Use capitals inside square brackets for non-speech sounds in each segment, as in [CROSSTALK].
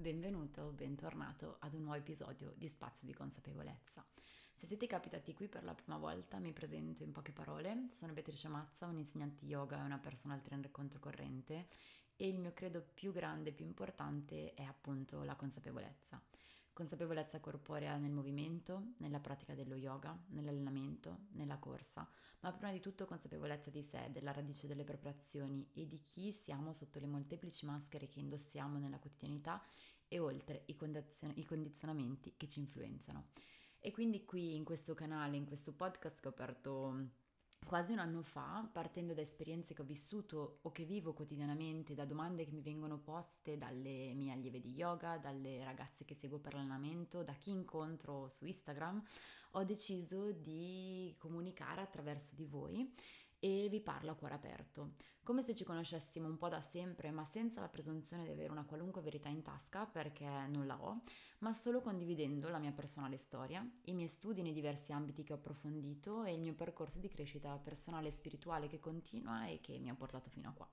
Benvenuto bentornato ad un nuovo episodio di Spazio di Consapevolezza. Se siete capitati qui per la prima volta, mi presento in poche parole. Sono Beatrice Mazza, un'insegnante yoga e una personal trainer controcorrente e il mio credo più grande e più importante è appunto la consapevolezza. Consapevolezza corporea nel movimento, nella pratica dello yoga, nell'allenamento, nella corsa, ma prima di tutto consapevolezza di sé, della radice delle proprie azioni e di chi siamo sotto le molteplici maschere che indossiamo nella quotidianità e oltre i, condizion- i condizionamenti che ci influenzano. E quindi qui in questo canale, in questo podcast che ho aperto Quasi un anno fa, partendo da esperienze che ho vissuto o che vivo quotidianamente, da domande che mi vengono poste dalle mie allieve di yoga, dalle ragazze che seguo per l'allenamento, da chi incontro su Instagram, ho deciso di comunicare attraverso di voi e vi parlo a cuore aperto, come se ci conoscessimo un po' da sempre, ma senza la presunzione di avere una qualunque verità in tasca, perché non la ho, ma solo condividendo la mia personale storia, i miei studi nei diversi ambiti che ho approfondito e il mio percorso di crescita personale e spirituale che continua e che mi ha portato fino a qua.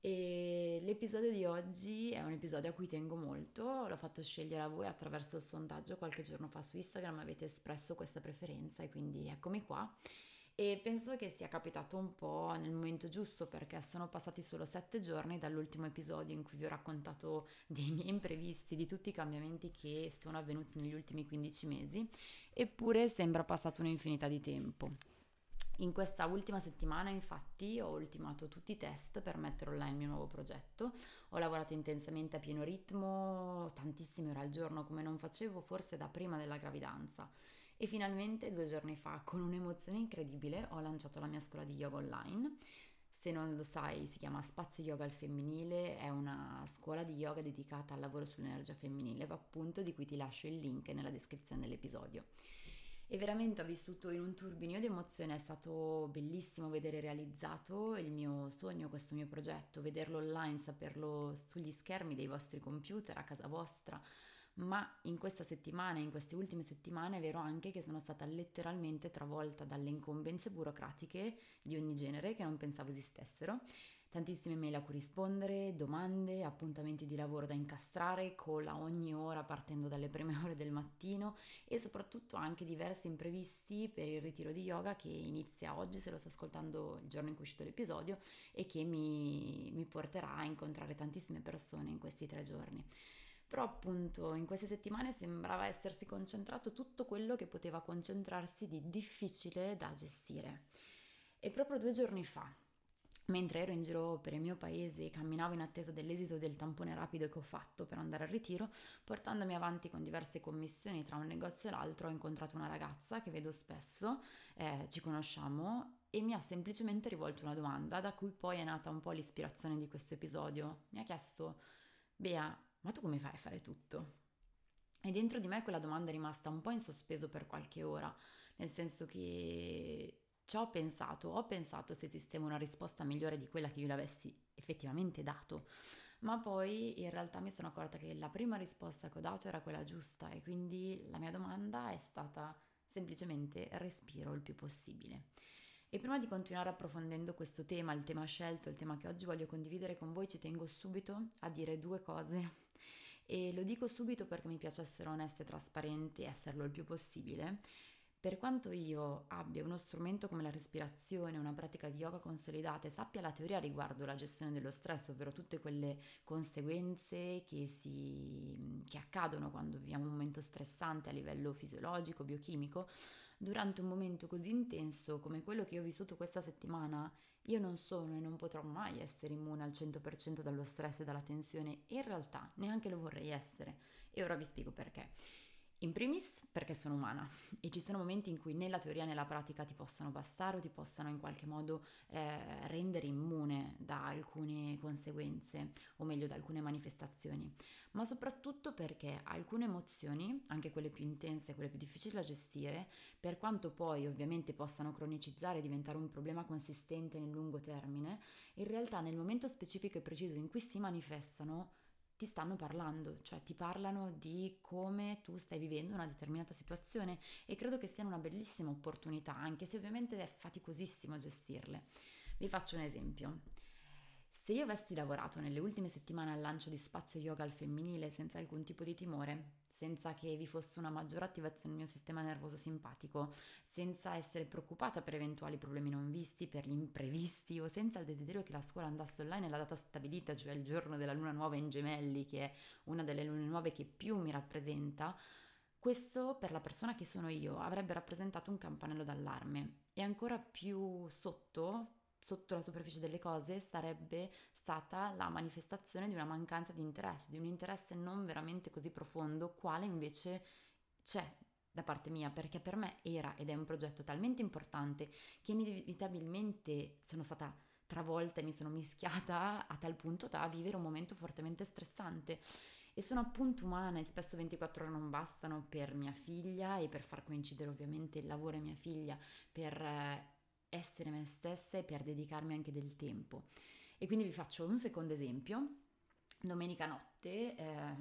E l'episodio di oggi è un episodio a cui tengo molto, l'ho fatto scegliere a voi attraverso il sondaggio qualche giorno fa su Instagram, avete espresso questa preferenza e quindi eccomi qua e penso che sia capitato un po' nel momento giusto perché sono passati solo sette giorni dall'ultimo episodio in cui vi ho raccontato [LAUGHS] dei miei imprevisti, di tutti i cambiamenti che sono avvenuti negli ultimi 15 mesi, eppure sembra passato un'infinità di tempo. In questa ultima settimana infatti ho ultimato tutti i test per mettere online il mio nuovo progetto, ho lavorato intensamente a pieno ritmo, tantissime ore al giorno come non facevo forse da prima della gravidanza e finalmente due giorni fa con un'emozione incredibile ho lanciato la mia scuola di yoga online. Se non lo sai, si chiama Spazio Yoga al Femminile, è una scuola di yoga dedicata al lavoro sull'energia femminile, appunto di cui ti lascio il link nella descrizione dell'episodio e veramente ho vissuto in un turbinio di emozioni, è stato bellissimo vedere realizzato il mio sogno, questo mio progetto, vederlo online, saperlo sugli schermi dei vostri computer a casa vostra, ma in questa settimana, in queste ultime settimane è vero anche che sono stata letteralmente travolta dalle incombenze burocratiche di ogni genere che non pensavo esistessero tantissime mail a cui rispondere, domande, appuntamenti di lavoro da incastrare, cola ogni ora partendo dalle prime ore del mattino e soprattutto anche diversi imprevisti per il ritiro di yoga che inizia oggi se lo sto ascoltando il giorno in cui è uscito l'episodio e che mi, mi porterà a incontrare tantissime persone in questi tre giorni. Però appunto in queste settimane sembrava essersi concentrato tutto quello che poteva concentrarsi di difficile da gestire. E proprio due giorni fa, Mentre ero in giro per il mio paese e camminavo in attesa dell'esito del tampone rapido che ho fatto per andare al ritiro, portandomi avanti con diverse commissioni tra un negozio e l'altro, ho incontrato una ragazza che vedo spesso, eh, ci conosciamo e mi ha semplicemente rivolto una domanda da cui poi è nata un po' l'ispirazione di questo episodio. Mi ha chiesto, Bea, ma tu come fai a fare tutto? E dentro di me quella domanda è rimasta un po' in sospeso per qualche ora, nel senso che ci ho pensato, ho pensato se esisteva una risposta migliore di quella che io le avessi effettivamente dato, ma poi in realtà mi sono accorta che la prima risposta che ho dato era quella giusta e quindi la mia domanda è stata semplicemente respiro il più possibile. E prima di continuare approfondendo questo tema, il tema scelto, il tema che oggi voglio condividere con voi, ci tengo subito a dire due cose. E lo dico subito perché mi piace essere onesta e trasparente e esserlo il più possibile. Per quanto io abbia uno strumento come la respirazione, una pratica di yoga consolidata e sappia la teoria riguardo la gestione dello stress, ovvero tutte quelle conseguenze che, si, che accadono quando viviamo un momento stressante a livello fisiologico, biochimico, durante un momento così intenso come quello che ho vissuto questa settimana, io non sono e non potrò mai essere immune al 100% dallo stress e dalla tensione e in realtà neanche lo vorrei essere. E ora vi spiego perché. In primis perché sono umana. E ci sono momenti in cui né la teoria né la pratica ti possano bastare o ti possano in qualche modo eh, rendere immune da alcune conseguenze o meglio da alcune manifestazioni, ma soprattutto perché alcune emozioni, anche quelle più intense, quelle più difficili da gestire, per quanto poi ovviamente possano cronicizzare e diventare un problema consistente nel lungo termine, in realtà nel momento specifico e preciso in cui si manifestano ti stanno parlando, cioè ti parlano di come tu stai vivendo una determinata situazione e credo che sia una bellissima opportunità, anche se ovviamente è faticosissimo gestirle. Vi faccio un esempio. Se io avessi lavorato nelle ultime settimane al lancio di Spazio Yoga al femminile senza alcun tipo di timore, senza che vi fosse una maggiore attivazione del mio sistema nervoso simpatico, senza essere preoccupata per eventuali problemi non visti, per gli imprevisti o senza il desiderio che la scuola andasse online nella data stabilita, cioè il giorno della luna nuova in gemelli, che è una delle lune nuove che più mi rappresenta, questo per la persona che sono io avrebbe rappresentato un campanello d'allarme. E ancora più sotto sotto la superficie delle cose sarebbe stata la manifestazione di una mancanza di interesse, di un interesse non veramente così profondo, quale invece c'è da parte mia, perché per me era ed è un progetto talmente importante che inevitabilmente sono stata travolta e mi sono mischiata a tal punto da vivere un momento fortemente stressante. E sono appunto umana e spesso 24 ore non bastano per mia figlia e per far coincidere ovviamente il lavoro e mia figlia, per eh, essere me stessa e per dedicarmi anche del tempo. E quindi vi faccio un secondo esempio. Domenica notte, eh,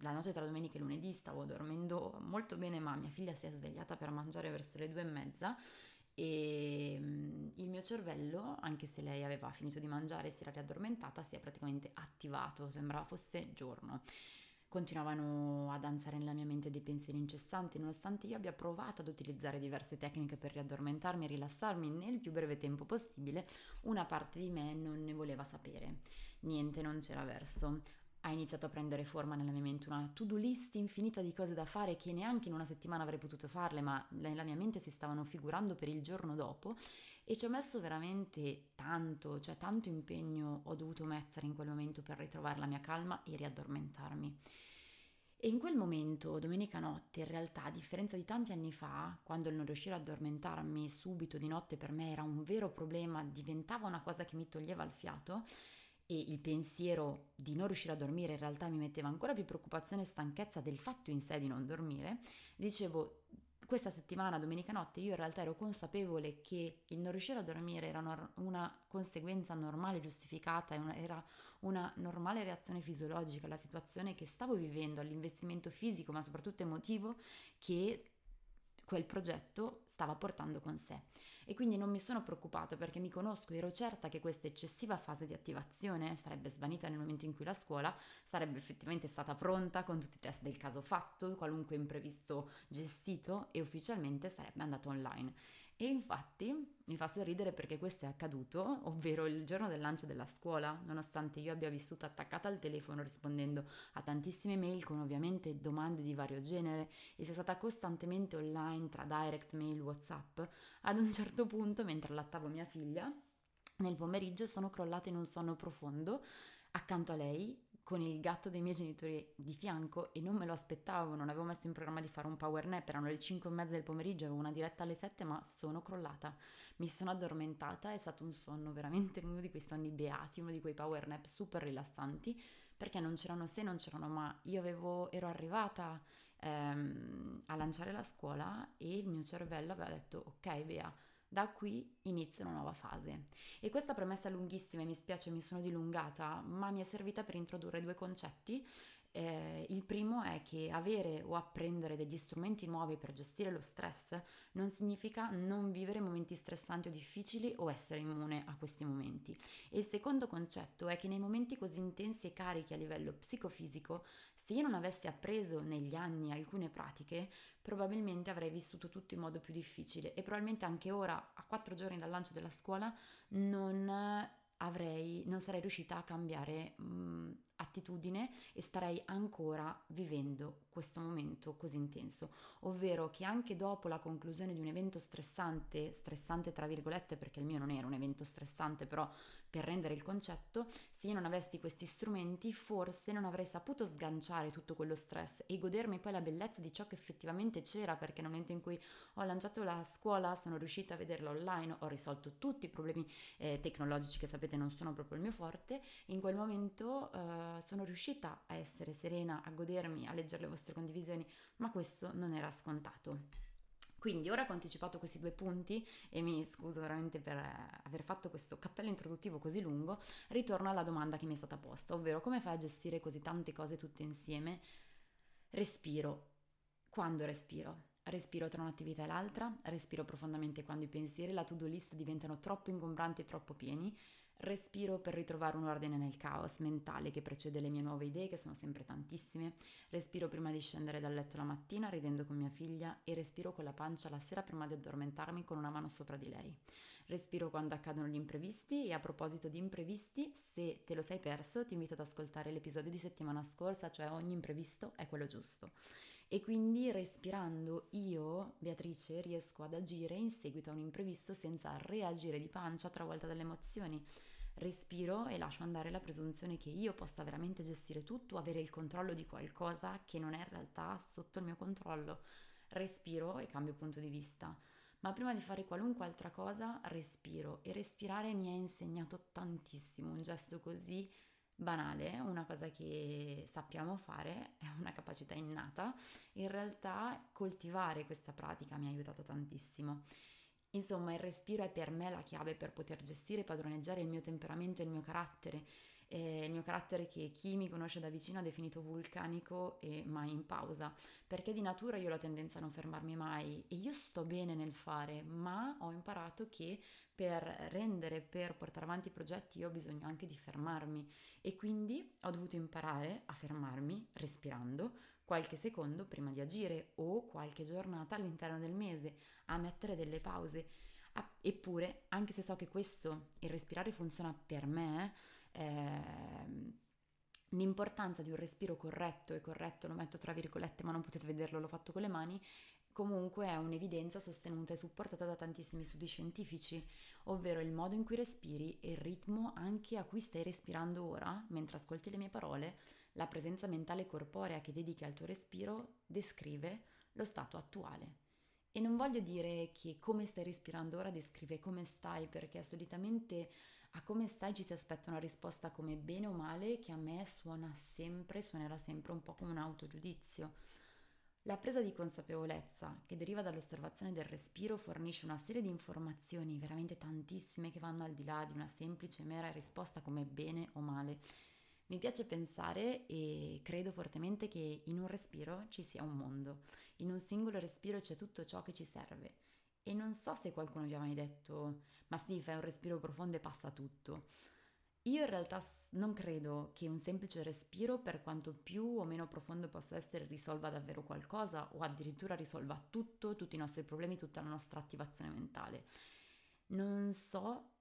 la notte tra domenica e lunedì stavo dormendo molto bene, ma mia figlia si è svegliata per mangiare verso le due e mezza e il mio cervello, anche se lei aveva finito di mangiare e si era riaddormentata, si è praticamente attivato, sembrava fosse giorno continuavano a danzare nella mia mente dei pensieri incessanti, nonostante io abbia provato ad utilizzare diverse tecniche per riaddormentarmi e rilassarmi nel più breve tempo possibile, una parte di me non ne voleva sapere. Niente, non c'era verso. Ha iniziato a prendere forma nella mia mente una to-do list infinita di cose da fare che neanche in una settimana avrei potuto farle, ma nella mia mente si stavano figurando per il giorno dopo e ci ho messo veramente tanto, cioè tanto impegno ho dovuto mettere in quel momento per ritrovare la mia calma e riaddormentarmi. E in quel momento, domenica notte, in realtà, a differenza di tanti anni fa, quando il non riuscire ad addormentarmi subito di notte per me era un vero problema, diventava una cosa che mi toglieva il fiato, e il pensiero di non riuscire a dormire in realtà mi metteva ancora più preoccupazione e stanchezza del fatto in sé di non dormire, dicevo questa settimana, domenica notte, io in realtà ero consapevole che il non riuscire a dormire era una, conseguenza normale, giustificata, era una normale reazione fisiologica alla situazione che stavo vivendo, all'investimento fisico, ma soprattutto emotivo che quel progetto stava portando con sé. E quindi non mi sono preoccupata perché mi conosco, ero certa che questa eccessiva fase di attivazione sarebbe svanita nel momento in cui la scuola sarebbe effettivamente stata pronta con tutti i test del caso fatto, qualunque imprevisto gestito e ufficialmente sarebbe andato online. E infatti mi fa sorridere perché questo è accaduto, ovvero il giorno del lancio della scuola, nonostante io abbia vissuto attaccata al telefono rispondendo a tantissime mail con ovviamente domande di vario genere e sia stata costantemente online tra direct mail, whatsapp, ad un certo punto mentre allattavo mia figlia, nel pomeriggio sono crollata in un sonno profondo accanto a lei con il gatto dei miei genitori di fianco e non me lo aspettavo, non avevo messo in programma di fare un power nap, erano le 5 e mezza del pomeriggio, avevo una diretta alle 7 ma sono crollata, mi sono addormentata, è stato un sonno veramente uno di quei sonni beati, uno di quei power nap super rilassanti perché non c'erano se, non c'erano ma, io avevo, ero arrivata ehm, a lanciare la scuola e il mio cervello aveva detto ok Bea, da qui inizia una nuova fase. E questa premessa lunghissima, mi spiace, mi sono dilungata, ma mi è servita per introdurre due concetti. Eh, il primo è che avere o apprendere degli strumenti nuovi per gestire lo stress non significa non vivere momenti stressanti o difficili o essere immune a questi momenti. E il secondo concetto è che nei momenti così intensi e carichi a livello psicofisico, se io non avessi appreso negli anni alcune pratiche, probabilmente avrei vissuto tutto in modo più difficile e probabilmente anche ora, a quattro giorni dal lancio della scuola, non avrei, non sarei riuscita a cambiare mh, attitudine e starei ancora vivendo questo momento così intenso, ovvero che anche dopo la conclusione di un evento stressante, stressante tra virgolette perché il mio non era un evento stressante, però per rendere il concetto, se io non avessi questi strumenti forse non avrei saputo sganciare tutto quello stress e godermi poi la bellezza di ciò che effettivamente c'era, perché nel momento in cui ho lanciato la scuola sono riuscita a vederla online, ho risolto tutti i problemi eh, tecnologici che sapete non sono proprio il mio forte, in quel momento eh, sono riuscita a essere serena, a godermi, a leggere le vostre condivisioni, ma questo non era scontato. Quindi ora che ho anticipato questi due punti e mi scuso veramente per eh, aver fatto questo cappello introduttivo così lungo, ritorno alla domanda che mi è stata posta, ovvero come fai a gestire così tante cose tutte insieme? Respiro. Quando respiro? Respiro tra un'attività e l'altra, respiro profondamente quando i pensieri e la to-do list diventano troppo ingombranti e troppo pieni, Respiro per ritrovare un ordine nel caos mentale che precede le mie nuove idee, che sono sempre tantissime. Respiro prima di scendere dal letto la mattina ridendo con mia figlia e respiro con la pancia la sera prima di addormentarmi con una mano sopra di lei. Respiro quando accadono gli imprevisti e a proposito di imprevisti, se te lo sei perso, ti invito ad ascoltare l'episodio di settimana scorsa, cioè ogni imprevisto è quello giusto. E quindi respirando io, Beatrice, riesco ad agire in seguito a un imprevisto senza reagire di pancia travolta dalle emozioni respiro e lascio andare la presunzione che io possa veramente gestire tutto, avere il controllo di qualcosa che non è in realtà sotto il mio controllo. Respiro e cambio punto di vista. Ma prima di fare qualunque altra cosa, respiro e respirare mi ha insegnato tantissimo, un gesto così banale, una cosa che sappiamo fare, è una capacità innata, in realtà coltivare questa pratica mi ha aiutato tantissimo. Insomma, il respiro è per me la chiave per poter gestire e padroneggiare il mio temperamento e il mio carattere. Eh, il mio carattere che chi mi conosce da vicino ha definito vulcanico e mai in pausa, perché di natura io ho la tendenza a non fermarmi mai e io sto bene nel fare, ma ho imparato che per rendere, per portare avanti i progetti io ho bisogno anche di fermarmi e quindi ho dovuto imparare a fermarmi respirando qualche secondo prima di agire o qualche giornata all'interno del mese, a mettere delle pause. Eppure, anche se so che questo, il respirare funziona per me, eh, l'importanza di un respiro corretto, e corretto lo metto tra virgolette ma non potete vederlo, l'ho fatto con le mani, comunque è un'evidenza sostenuta e supportata da tantissimi studi scientifici, ovvero il modo in cui respiri e il ritmo anche a cui stai respirando ora, mentre ascolti le mie parole, la presenza mentale corporea che dedichi al tuo respiro descrive lo stato attuale. E non voglio dire che come stai respirando ora descrive come stai, perché solitamente a come stai ci si aspetta una risposta come bene o male che a me suona sempre, suonerà sempre un po' come un autogiudizio. La presa di consapevolezza che deriva dall'osservazione del respiro fornisce una serie di informazioni, veramente tantissime, che vanno al di là di una semplice mera risposta come bene o male mi piace pensare e credo fortemente che in un respiro ci sia un mondo, in un singolo respiro c'è tutto ciò che ci serve. E non so se qualcuno vi ha mai detto, ma sì, fai un respiro profondo e passa tutto. Io in realtà non credo che un semplice respiro, per quanto più o meno profondo possa essere, risolva davvero qualcosa o addirittura risolva tutto, tutti i nostri problemi, tutta la nostra attivazione mentale. Non so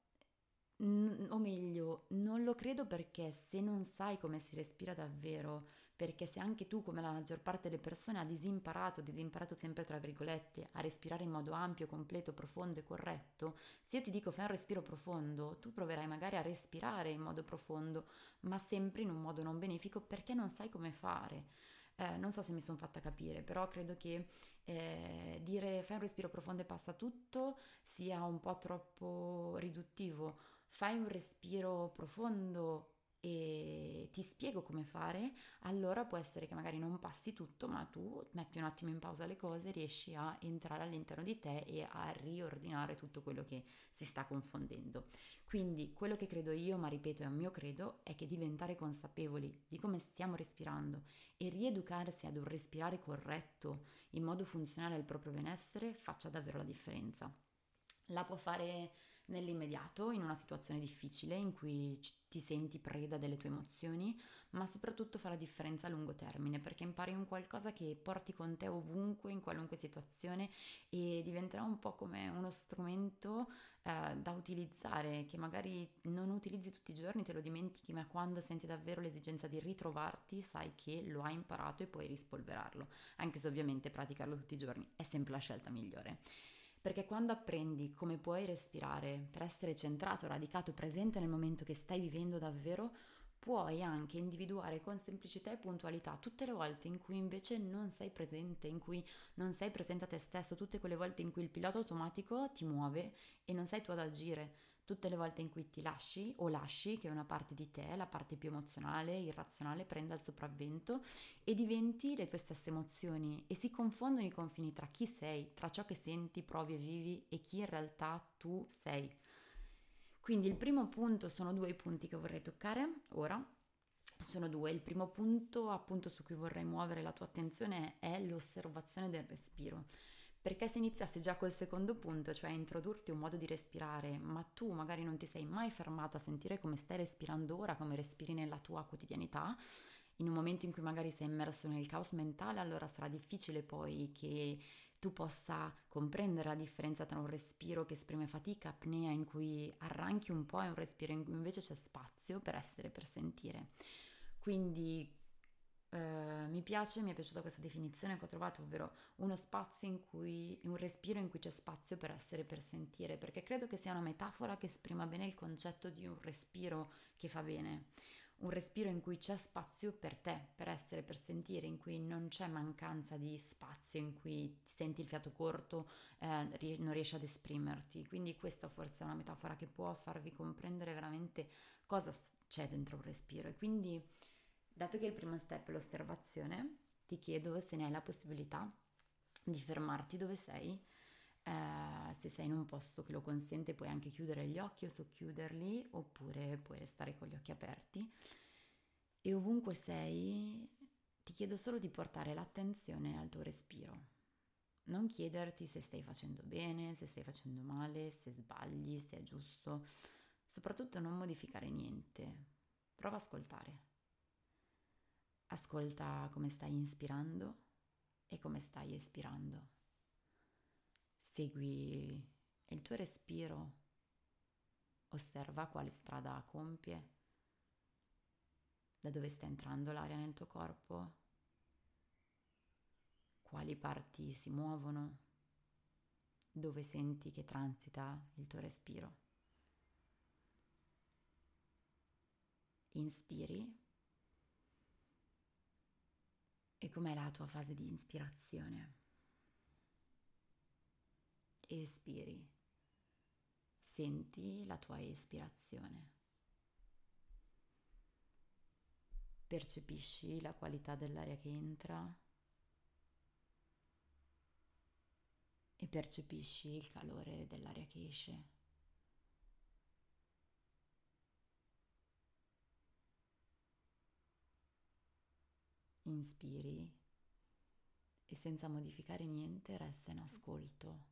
N- o meglio, non lo credo perché se non sai come si respira davvero, perché se anche tu, come la maggior parte delle persone, ha disimparato, disimparato sempre tra virgolette, a respirare in modo ampio, completo, profondo e corretto, se io ti dico fai un respiro profondo, tu proverai magari a respirare in modo profondo, ma sempre in un modo non benefico perché non sai come fare. Eh, non so se mi sono fatta capire, però credo che eh, dire fai un respiro profondo e passa tutto sia un po' troppo riduttivo fai un respiro profondo e ti spiego come fare, allora può essere che magari non passi tutto, ma tu metti un attimo in pausa le cose, riesci a entrare all'interno di te e a riordinare tutto quello che si sta confondendo. Quindi quello che credo io, ma ripeto è un mio credo, è che diventare consapevoli di come stiamo respirando e rieducarsi ad un respirare corretto in modo funzionale al proprio benessere faccia davvero la differenza. La può fare nell'immediato, in una situazione difficile in cui ti senti preda delle tue emozioni, ma soprattutto fa la differenza a lungo termine perché impari un qualcosa che porti con te ovunque, in qualunque situazione e diventerà un po' come uno strumento eh, da utilizzare che magari non utilizzi tutti i giorni, te lo dimentichi, ma quando senti davvero l'esigenza di ritrovarti sai che lo hai imparato e puoi rispolverarlo, anche se ovviamente praticarlo tutti i giorni è sempre la scelta migliore. Perché quando apprendi come puoi respirare per essere centrato, radicato, presente nel momento che stai vivendo davvero, puoi anche individuare con semplicità e puntualità tutte le volte in cui invece non sei presente, in cui non sei presente a te stesso, tutte quelle volte in cui il pilota automatico ti muove e non sei tu ad agire tutte le volte in cui ti lasci o lasci che una parte di te, la parte più emozionale, irrazionale, prenda il sopravvento e diventi le tue stesse emozioni e si confondono i confini tra chi sei, tra ciò che senti, provi e vivi e chi in realtà tu sei. Quindi il primo punto sono due i punti che vorrei toccare ora. Sono due. Il primo punto appunto su cui vorrei muovere la tua attenzione è l'osservazione del respiro Perché se iniziassi già col secondo punto, cioè introdurti un modo di respirare, ma tu magari non ti sei mai fermato a sentire come stai respirando ora, come respiri nella tua quotidianità, in un momento in cui magari sei immerso nel caos mentale, allora sarà difficile poi che tu possa comprendere la differenza tra un respiro che esprime fatica, apnea, in cui arranchi un po' e un respiro in cui invece c'è spazio per essere, per sentire. Quindi eh, mi piace, mi è piaciuta questa definizione che ho trovato, ovvero uno spazio in cui, un respiro in cui c'è spazio per essere, per sentire, perché credo che sia una metafora che esprima bene il concetto di un respiro che fa bene un respiro in cui c'è spazio per te, per essere, per sentire, in cui non c'è mancanza di spazio, in cui senti il fiato corto, eh, non riesci ad esprimerti. Quindi questa forse è una metafora che può farvi comprendere veramente cosa c'è dentro un respiro. E quindi, dato che il primo step è l'osservazione, ti chiedo se ne hai la possibilità di fermarti dove sei eh, se sei in un posto che lo consente puoi anche chiudere gli occhi o socchiuderli oppure puoi restare con gli occhi aperti e ovunque sei ti chiedo solo di portare l'attenzione al tuo respiro. Non chiederti se stai facendo bene, se stai facendo male, se sbagli, se è giusto. Soprattutto non modificare niente. Prova ad ascoltare. Ascolta come stai inspirando e come stai espirando. Segui il tuo respiro, osserva quale strada compie, da dove sta entrando l'aria nel tuo corpo, quali parti si muovono, dove senti che transita il tuo respiro. Inspiri e com'è la tua fase di ispirazione? espiri. Senti la tua espirazione. Percepisci la qualità dell'aria che entra e percepisci il calore dell'aria che esce. Inspiri e senza modificare niente resta in ascolto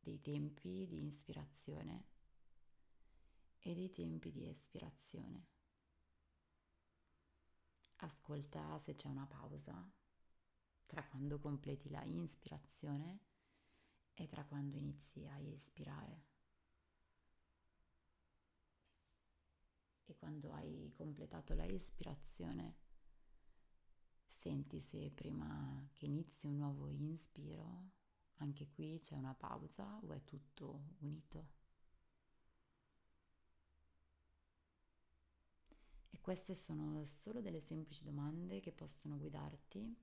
dei tempi di ispirazione e dei tempi di espirazione. Ascolta se c'è una pausa tra quando completi la ispirazione e tra quando inizi a espirare. E quando hai completato la espirazione, senti se prima che inizi un nuovo inspiro anche qui c'è una pausa o è tutto unito? E queste sono solo delle semplici domande che possono guidarti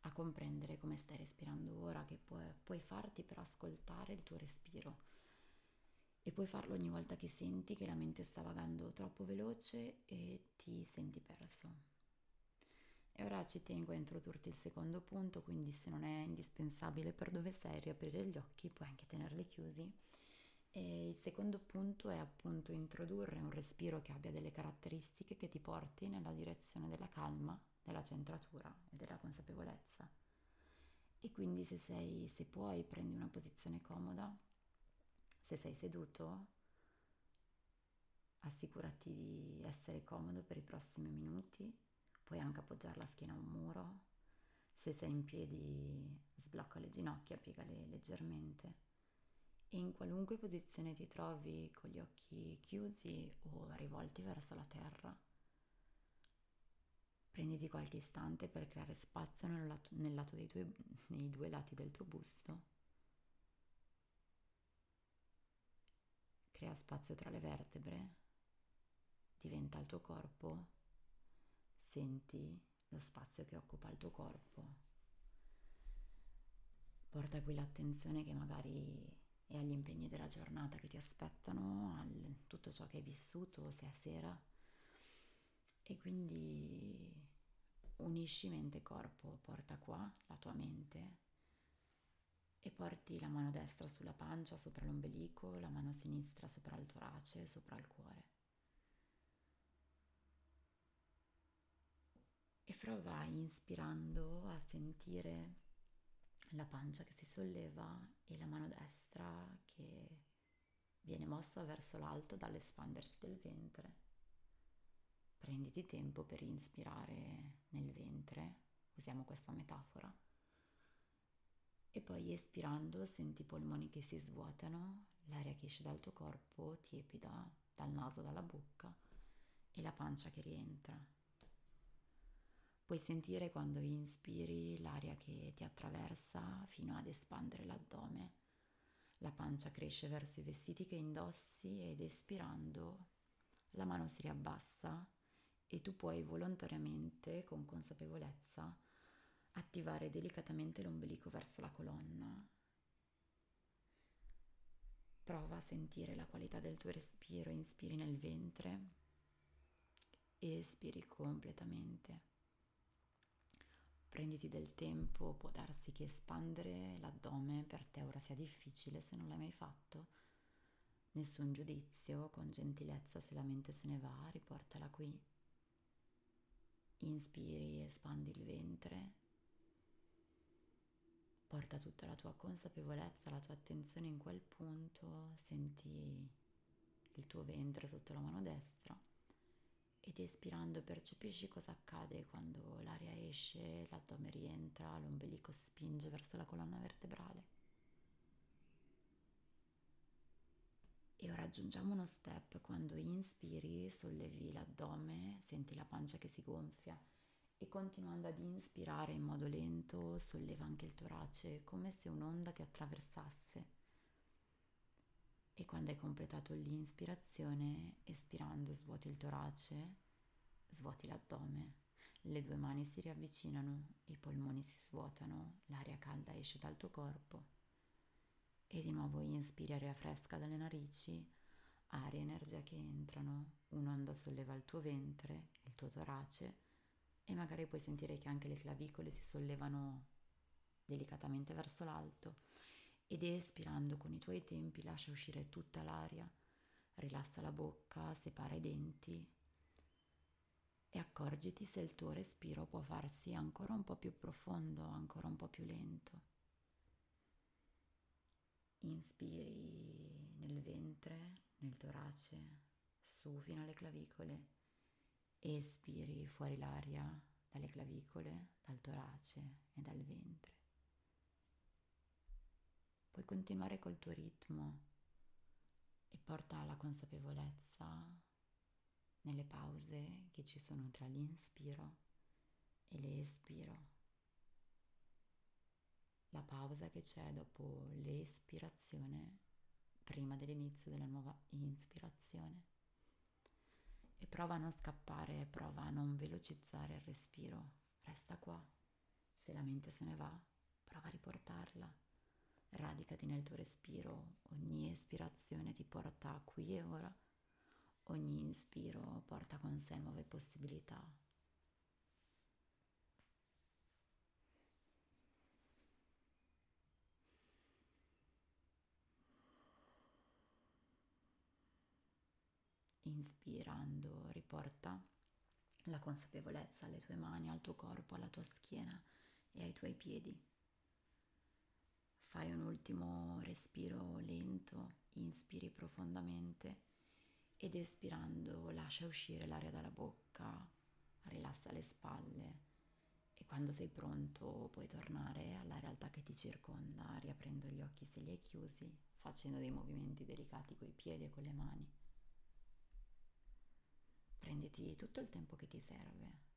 a comprendere come stai respirando ora, che puoi, puoi farti per ascoltare il tuo respiro. E puoi farlo ogni volta che senti che la mente sta vagando troppo veloce e ti senti perso. E ora ci tengo a introdurti il secondo punto, quindi se non è indispensabile per dove sei riaprire gli occhi, puoi anche tenerli chiusi. E il secondo punto è appunto introdurre un respiro che abbia delle caratteristiche che ti porti nella direzione della calma, della centratura e della consapevolezza. E quindi se sei, se puoi, prendi una posizione comoda. Se sei seduto, assicurati di essere comodo per i prossimi minuti Puoi anche appoggiare la schiena a un muro. Se sei in piedi, sblocca le ginocchia, piegale leggermente. E in qualunque posizione ti trovi con gli occhi chiusi o rivolti verso la terra, prenditi qualche istante per creare spazio nel lato, nel lato dei tuoi, nei due lati del tuo busto. Crea spazio tra le vertebre, diventa il tuo corpo senti lo spazio che occupa il tuo corpo. Porta qui l'attenzione che magari è agli impegni della giornata che ti aspettano, a tutto ciò che hai vissuto, se è sera. E quindi unisci mente e corpo, porta qua la tua mente e porti la mano destra sulla pancia, sopra l'ombelico, la mano sinistra sopra il torace, sopra il cuore. Prova inspirando a sentire la pancia che si solleva e la mano destra che viene mossa verso l'alto dall'espandersi del ventre. Prenditi tempo per inspirare nel ventre, usiamo questa metafora, e poi espirando senti i polmoni che si svuotano, l'aria che esce dal tuo corpo tiepida dal naso, dalla bocca e la pancia che rientra. Puoi sentire quando inspiri l'aria che ti attraversa fino ad espandere l'addome. La pancia cresce verso i vestiti che indossi ed espirando la mano si riabbassa e tu puoi volontariamente, con consapevolezza, attivare delicatamente l'ombelico verso la colonna. Prova a sentire la qualità del tuo respiro, inspiri nel ventre e espiri completamente. Prenditi del tempo, può darsi che espandere l'addome per te ora sia difficile se non l'hai mai fatto. Nessun giudizio, con gentilezza se la mente se ne va, riportala qui. Inspiri, espandi il ventre, porta tutta la tua consapevolezza, la tua attenzione in quel punto, senti il tuo ventre sotto la mano destra ed espirando percepisci cosa accade quando l'aria esce, l'addome rientra, l'ombelico spinge verso la colonna vertebrale. E ora aggiungiamo uno step, quando inspiri sollevi l'addome, senti la pancia che si gonfia e continuando ad inspirare in modo lento solleva anche il torace come se un'onda ti attraversasse. E quando hai completato l'inspirazione, espirando svuoti il torace, svuoti l'addome, le due mani si riavvicinano, i polmoni si svuotano, l'aria calda esce dal tuo corpo. E di nuovo inspiri aria fresca dalle narici, aria e energia che entrano, un'onda solleva il tuo ventre, il tuo torace e magari puoi sentire che anche le clavicole si sollevano delicatamente verso l'alto ed espirando con i tuoi tempi lascia uscire tutta l'aria, rilassa la bocca, separa i denti e accorgiti se il tuo respiro può farsi ancora un po' più profondo, ancora un po' più lento. Inspiri nel ventre, nel torace, su fino alle clavicole espiri fuori l'aria dalle clavicole, dal torace e dal ventre. Puoi continuare col tuo ritmo e porta la consapevolezza nelle pause che ci sono tra l'inspiro e l'espiro. La pausa che c'è dopo l'espirazione prima dell'inizio della nuova inspirazione e prova a non scappare, prova a non velocizzare il respiro, resta qua. Se la mente se ne va, prova a riportarla. Radicati nel tuo respiro, ogni espirazione ti porta qui e ora, ogni inspiro porta con sé nuove possibilità, inspirando riporta la consapevolezza alle tue mani, al tuo corpo, alla tua schiena e ai tuoi piedi. Fai un ultimo respiro lento, inspiri profondamente ed espirando lascia uscire l'aria dalla bocca, rilassa le spalle e quando sei pronto puoi tornare alla realtà che ti circonda, riaprendo gli occhi se li hai chiusi, facendo dei movimenti delicati coi piedi e con le mani prenditi tutto il tempo che ti serve.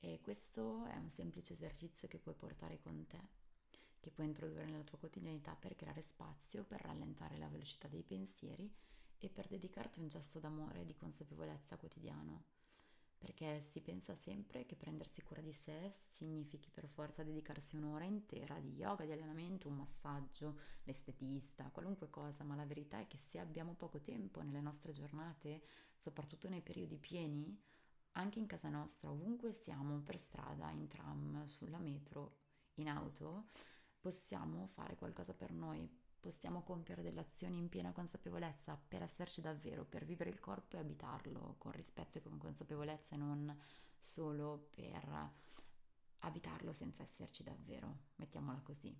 E questo è un semplice esercizio che puoi portare con te, che puoi introdurre nella tua quotidianità per creare spazio, per rallentare la velocità dei pensieri e per dedicarti un gesto d'amore e di consapevolezza quotidiano. Perché si pensa sempre che prendersi cura di sé significhi per forza dedicarsi un'ora intera di yoga, di allenamento, un massaggio, l'estetista, qualunque cosa, ma la verità è che se abbiamo poco tempo nelle nostre giornate, soprattutto nei periodi pieni, anche in casa nostra, ovunque siamo, per strada, in tram, sulla metro, in auto, possiamo fare qualcosa per noi, possiamo compiere delle azioni in piena consapevolezza per esserci davvero, per vivere il corpo e abitarlo con rispetto e con consapevolezza e non solo per abitarlo senza esserci davvero, mettiamola così.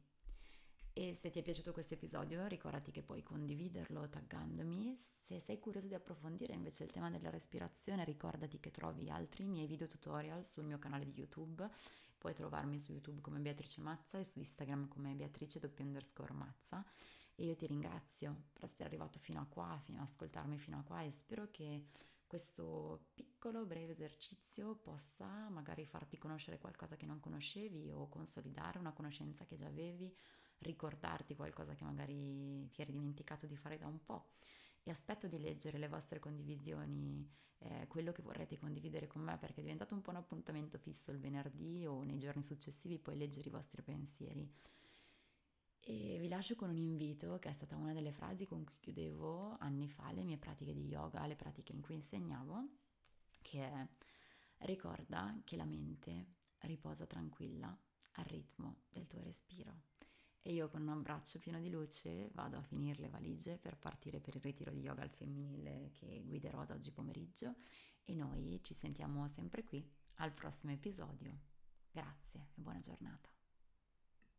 E se ti è piaciuto questo episodio, ricordati che puoi condividerlo taggandomi. Se sei curioso di approfondire invece il tema della respirazione, ricordati che trovi altri miei video tutorial sul mio canale di YouTube. Puoi trovarmi su YouTube come Beatrice Mazza e su Instagram come Beatrice underscore Mazza. E io ti ringrazio per essere arrivato fino a qua, fino ad ascoltarmi fino a qua e spero che questo piccolo breve esercizio possa magari farti conoscere qualcosa che non conoscevi o consolidare una conoscenza che già avevi ricordarti qualcosa che magari ti eri dimenticato di fare da un po'. E aspetto di leggere le vostre condivisioni, eh, quello che vorrete condividere con me, perché è diventato un po' un appuntamento fisso il venerdì o nei giorni successivi, poi leggere i vostri pensieri. E vi lascio con un invito che è stata una delle frasi con cui chiudevo anni fa le mie pratiche di yoga, le pratiche in cui insegnavo, che è ricorda che la mente riposa tranquilla al ritmo del tuo respiro e io con un abbraccio pieno di luce vado a finire le valigie per partire per il ritiro di yoga al femminile che guiderò ad oggi pomeriggio e noi ci sentiamo sempre qui al prossimo episodio. Grazie e buona giornata.